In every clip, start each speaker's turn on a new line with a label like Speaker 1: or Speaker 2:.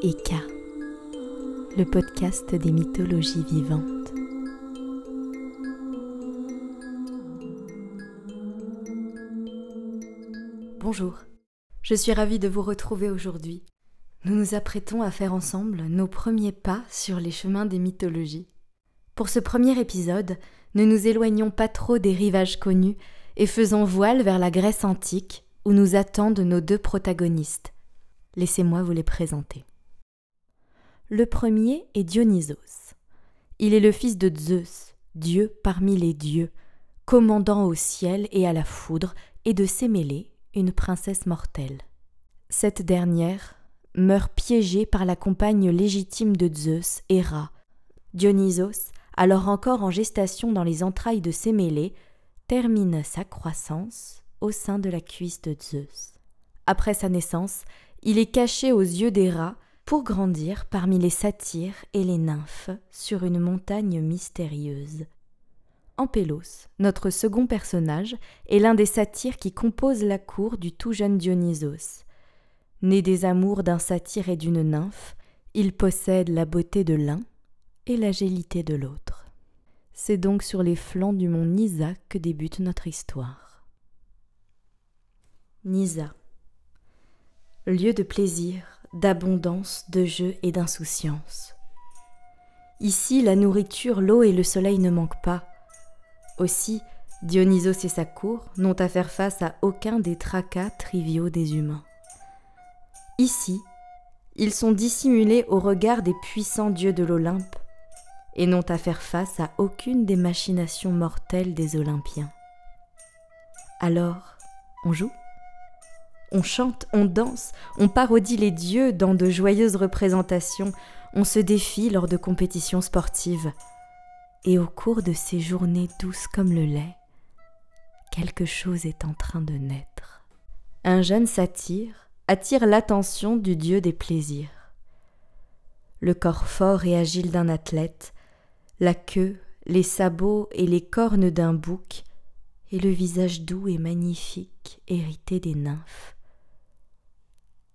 Speaker 1: Eka, le podcast des mythologies vivantes. Bonjour, je suis ravie de vous retrouver aujourd'hui. Nous nous apprêtons à faire ensemble nos premiers pas sur les chemins des mythologies. Pour ce premier épisode, ne nous éloignons pas trop des rivages connus et faisons voile vers la Grèce antique où nous attendent nos deux protagonistes. Laissez-moi vous les présenter. Le premier est Dionysos. Il est le fils de Zeus, dieu parmi les dieux, commandant au ciel et à la foudre, et de Sémélé, une princesse mortelle. Cette dernière meurt piégée par la compagne légitime de Zeus, Héra. Dionysos, alors encore en gestation dans les entrailles de Sémélé, termine sa croissance au sein de la cuisse de Zeus. Après sa naissance, il est caché aux yeux d'Héra pour grandir parmi les satyres et les nymphes sur une montagne mystérieuse. Ampélos, notre second personnage, est l'un des satyres qui composent la cour du tout jeune Dionysos. Né des amours d'un satyre et d'une nymphe, il possède la beauté de l'un et l'agilité de l'autre. C'est donc sur les flancs du mont Nisa que débute notre histoire. Nisa, lieu de plaisir, d'abondance, de jeu et d'insouciance. Ici, la nourriture, l'eau et le soleil ne manquent pas. Aussi, Dionysos et sa cour n'ont à faire face à aucun des tracas triviaux des humains. Ici, ils sont dissimulés au regard des puissants dieux de l'Olympe et n'ont à faire face à aucune des machinations mortelles des Olympiens. Alors, on joue? On chante, on danse, on parodie les dieux dans de joyeuses représentations, on se défie lors de compétitions sportives. Et au cours de ces journées douces comme le lait, quelque chose est en train de naître. Un jeune satyre attire l'attention du dieu des plaisirs. Le corps fort et agile d'un athlète, la queue, les sabots et les cornes d'un bouc, et le visage doux et magnifique hérité des nymphes.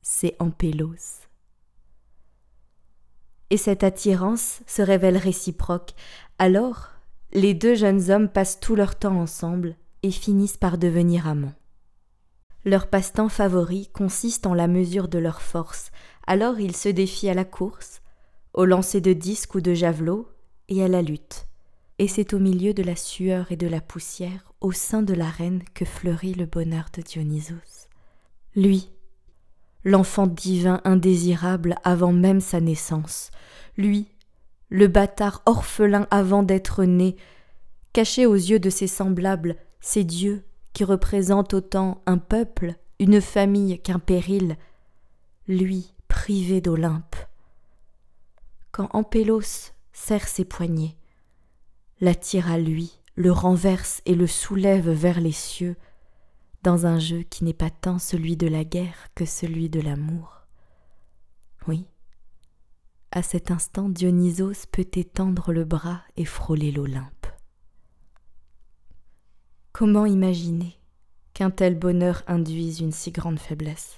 Speaker 1: C'est Ampélos. Et cette attirance se révèle réciproque. Alors, les deux jeunes hommes passent tout leur temps ensemble et finissent par devenir amants. Leur passe-temps favori consiste en la mesure de leur force, alors ils se défient à la course, au lancer de disques ou de javelots, et à la lutte. Et c'est au milieu de la sueur et de la poussière, au sein de l'arène, que fleurit le bonheur de Dionysos. Lui, l'enfant divin indésirable avant même sa naissance, lui, le bâtard orphelin avant d'être né, caché aux yeux de ses semblables, ces dieux qui représentent autant un peuple, une famille qu'un péril, lui privé d'Olympe. Quand Ampélos serre ses poignets, l'attire à lui, le renverse et le soulève vers les cieux, dans un jeu qui n'est pas tant celui de la guerre que celui de l'amour. Oui, à cet instant Dionysos peut étendre le bras et frôler l'Olympe. Comment imaginer qu'un tel bonheur induise une si grande faiblesse?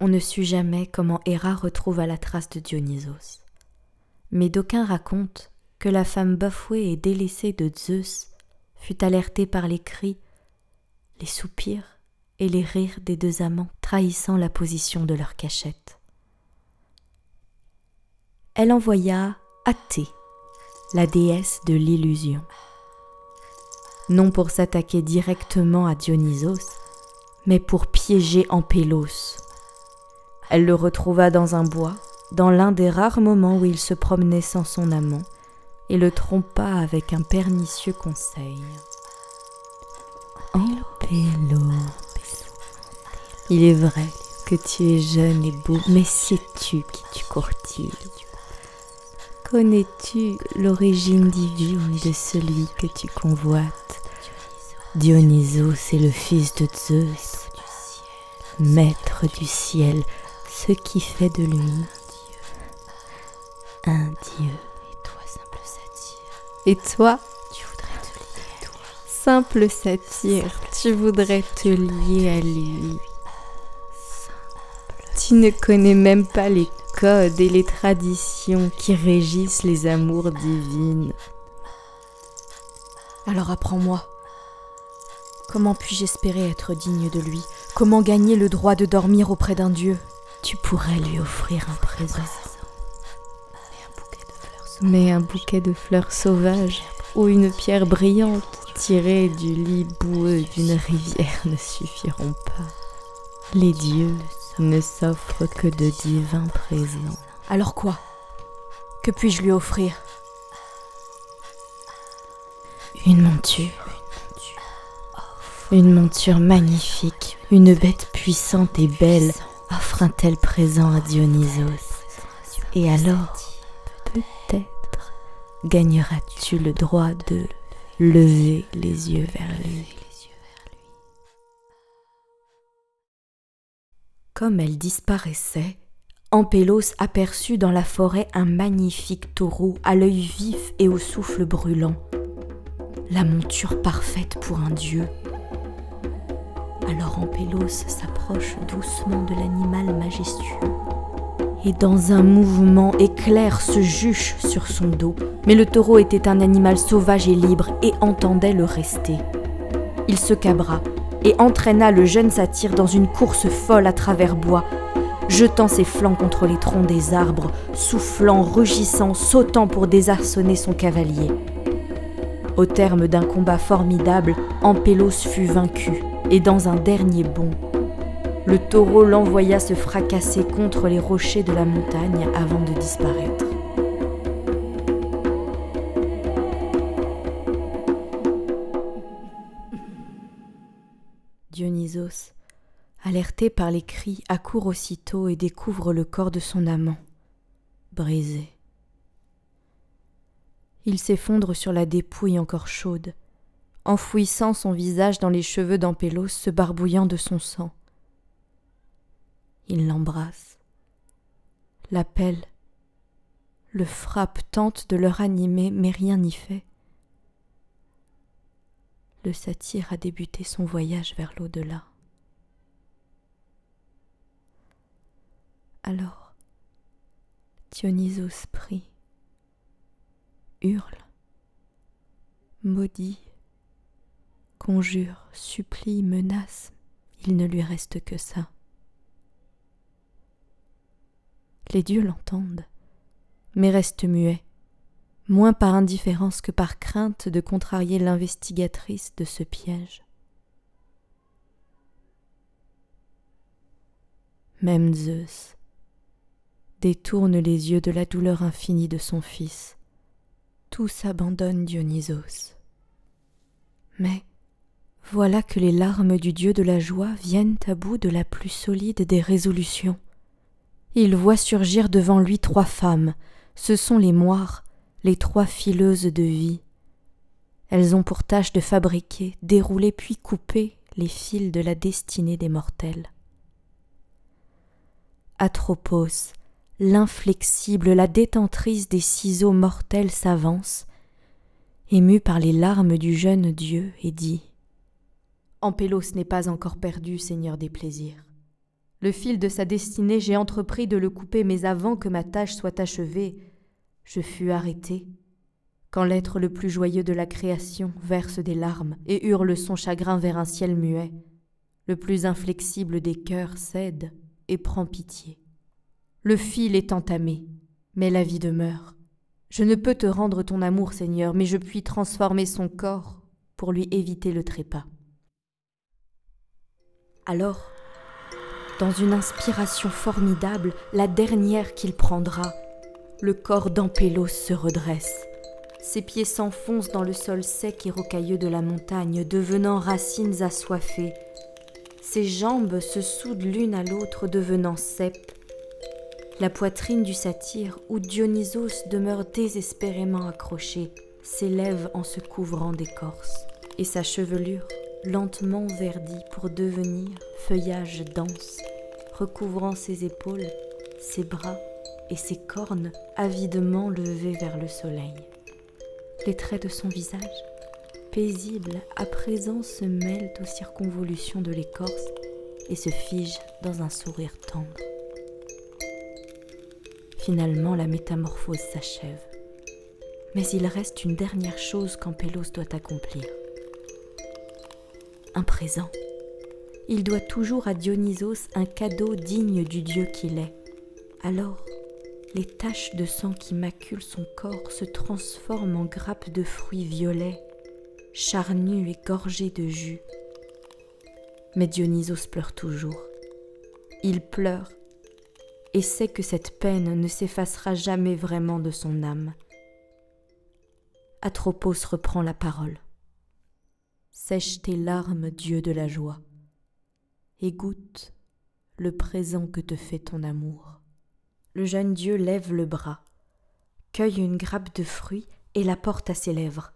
Speaker 1: On ne sut jamais comment Héra retrouva la trace de Dionysos mais d'aucuns racontent que la femme bafouée et délaissée de Zeus fut alertée par les cris, les soupirs et les rires des deux amants trahissant la position de leur cachette. Elle envoya Athée, la déesse de l'illusion, non pour s'attaquer directement à Dionysos, mais pour piéger Ampélos. Elle le retrouva dans un bois dans l'un des rares moments où il se promenait sans son amant, et le trompa avec un pernicieux conseil. Ampélos, il est vrai que tu es jeune et beau, mais sais-tu qui tu courtilles? Connais-tu l'origine divine de celui que tu convoites? Dionysos est le fils de Zeus, maître du ciel, ce qui fait de lui un dieu.
Speaker 2: Et toi, Simple satire, tu voudrais te lier à lui.
Speaker 1: Tu ne connais même pas les codes et les traditions qui régissent les amours divines.
Speaker 2: Alors apprends-moi. Comment puis-je espérer être digne de lui? Comment gagner le droit de dormir auprès d'un dieu?
Speaker 1: Tu pourrais lui offrir un présent. Mais un bouquet de fleurs sauvages ou une pierre brillante tirée du lit boueux d'une rivière ne suffiront pas. Les dieux ne s'offrent que de divins présents.
Speaker 2: Alors quoi? Que puis-je lui offrir?
Speaker 1: Une monture. Une monture magnifique, une bête puissante et belle offre un tel présent à Dionysos. Et alors, peut-être, gagneras-tu le droit de lever les yeux vers lui. Comme elle disparaissait, Ampélos aperçut dans la forêt un magnifique taureau à l'œil vif et au souffle brûlant, la monture parfaite pour un dieu. Alors Ampélos s'approche doucement de l'animal majestueux et dans un mouvement éclair se juche sur son dos. Mais le taureau était un animal sauvage et libre et entendait le rester. Il se cabra et entraîna le jeune satyre dans une course folle à travers bois, jetant ses flancs contre les troncs des arbres, soufflant, rugissant, sautant pour désarçonner son cavalier. Au terme d'un combat formidable, Ampélos fut vaincu, et dans un dernier bond, le taureau l'envoya se fracasser contre les rochers de la montagne avant de disparaître. Alerté par les cris, accourt aussitôt et découvre le corps de son amant, brisé. Il s'effondre sur la dépouille encore chaude, enfouissant son visage dans les cheveux d'Ampélos, se barbouillant de son sang. Il l'embrasse, l'appelle, le frappe, tente de le ranimer, mais rien n'y fait. Le satyre a débuté son voyage vers l'au-delà. Alors, Dionysos prie, hurle, maudit, conjure, supplie, menace, il ne lui reste que ça. Les dieux l'entendent, mais restent muets, moins par indifférence que par crainte de contrarier l'investigatrice de ce piège. Même Zeus détourne les yeux de la douleur infinie de son fils. Tous abandonnent Dionysos. Mais voilà que les larmes du dieu de la joie viennent à bout de la plus solide des résolutions il voit surgir devant lui trois femmes. Ce sont les moires, les trois fileuses de vie. Elles ont pour tâche de fabriquer, dérouler puis couper les fils de la destinée des mortels. Atropos, l'inflexible, la détentrice des ciseaux mortels s'avance, émue par les larmes du jeune Dieu, et dit Ampélos n'est pas encore perdu, Seigneur des plaisirs. Le fil de sa destinée, j'ai entrepris de le couper, mais avant que ma tâche soit achevée, je fus arrêté. Quand l'être le plus joyeux de la création verse des larmes et hurle son chagrin vers un ciel muet, le plus inflexible des cœurs cède et prend pitié. Le fil est entamé, mais la vie demeure. Je ne peux te rendre ton amour, Seigneur, mais je puis transformer son corps pour lui éviter le trépas. Alors, dans une inspiration formidable, la dernière qu'il prendra, le corps d'Ampélos se redresse. Ses pieds s'enfoncent dans le sol sec et rocailleux de la montagne, devenant racines assoiffées. Ses jambes se soudent l'une à l'autre, devenant cèpes. La poitrine du satyre, où Dionysos demeure désespérément accroché, s'élève en se couvrant d'écorce, et sa chevelure, lentement verdie pour devenir feuillage dense, recouvrant ses épaules, ses bras et ses cornes avidement levées vers le soleil. Les traits de son visage, paisibles à présent, se mêlent aux circonvolutions de l'écorce et se figent dans un sourire tendre.
Speaker 2: Finalement, la métamorphose s'achève. Mais il reste une dernière chose qu'Ampélos doit accomplir. Un présent. Il doit toujours à Dionysos un cadeau digne du dieu qu'il est. Alors, les taches de sang qui maculent son corps se transforment en grappes de fruits violets, charnus et gorgés de jus. Mais Dionysos pleure toujours. Il pleure et sait que cette peine ne s'effacera jamais vraiment de son âme. Atropos reprend la parole. Sèche tes larmes, Dieu de la joie, et goûte le présent que te fait ton amour. Le jeune Dieu lève le bras, cueille une grappe de fruits et la porte à ses lèvres.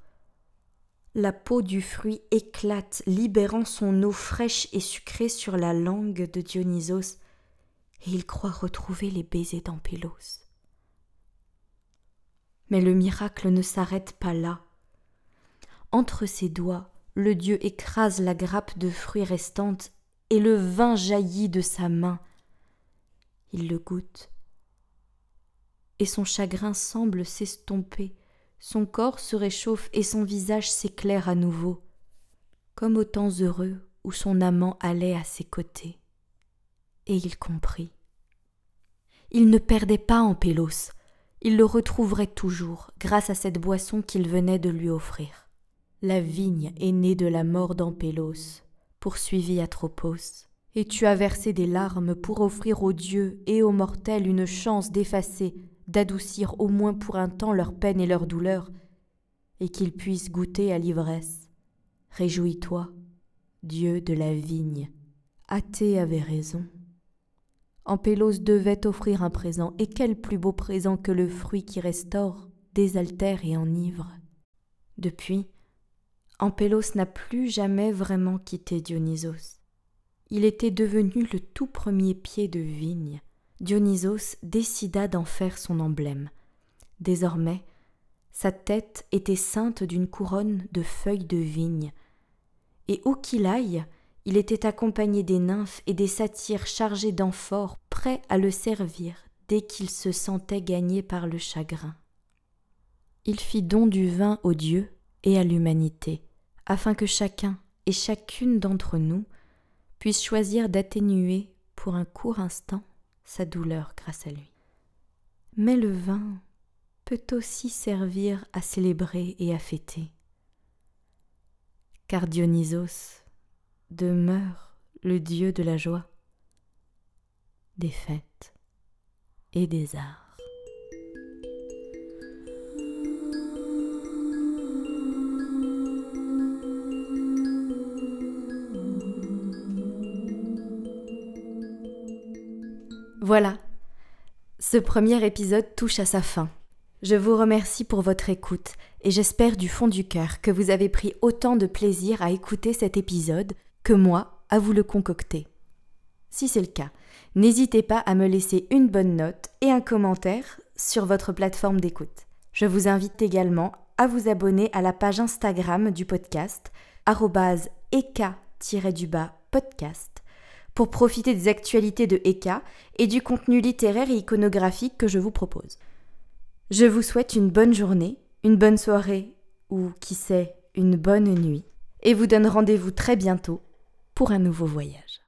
Speaker 2: La peau du fruit éclate, libérant son eau fraîche et sucrée sur la langue de Dionysos, et il croit retrouver les baisers d'Ampélos. Mais le miracle ne s'arrête pas là. Entre ses doigts, le dieu écrase la grappe de fruits restante et le vin jaillit de sa main. Il le goûte, et son chagrin semble s'estomper, son corps se réchauffe et son visage s'éclaire à nouveau, comme aux temps heureux où son amant allait à ses côtés. Et il comprit. Il ne perdait pas en Pélos, il le retrouverait toujours grâce à cette boisson qu'il venait de lui offrir. La vigne est née de la mort d'Ampélos, poursuivit Atropos, et tu as versé des larmes pour offrir aux dieux et aux mortels une chance d'effacer, d'adoucir au moins pour un temps leur peine et leur douleur, et qu'ils puissent goûter à l'ivresse. Réjouis-toi, Dieu de la vigne. Athée avait raison. Ampélos devait offrir un présent, et quel plus beau présent que le fruit qui restaure, désaltère et enivre. Depuis, Ampélos n'a plus jamais vraiment quitté Dionysos. Il était devenu le tout premier pied de vigne. Dionysos décida d'en faire son emblème. Désormais, sa tête était ceinte d'une couronne de feuilles de vigne, et où qu'il aille, il était accompagné des nymphes et des satyres chargés d'amphores, prêts à le servir dès qu'il se sentait gagné par le chagrin. Il fit don du vin aux dieux et à l'humanité, afin que chacun et chacune d'entre nous puisse choisir d'atténuer pour un court instant sa douleur grâce à lui. Mais le vin peut aussi servir à célébrer et à fêter. Car Dionysos demeure le Dieu de la joie, des fêtes et des arts.
Speaker 1: Voilà, ce premier épisode touche à sa fin. Je vous remercie pour votre écoute et j'espère du fond du cœur que vous avez pris autant de plaisir à écouter cet épisode que moi à vous le concocter. Si c'est le cas, n'hésitez pas à me laisser une bonne note et un commentaire sur votre plateforme d'écoute. Je vous invite également à vous abonner à la page Instagram du podcast eka-podcast pour profiter des actualités de Eka et du contenu littéraire et iconographique que je vous propose. Je vous souhaite une bonne journée, une bonne soirée ou qui sait, une bonne nuit et vous donne rendez-vous très bientôt pour un nouveau voyage.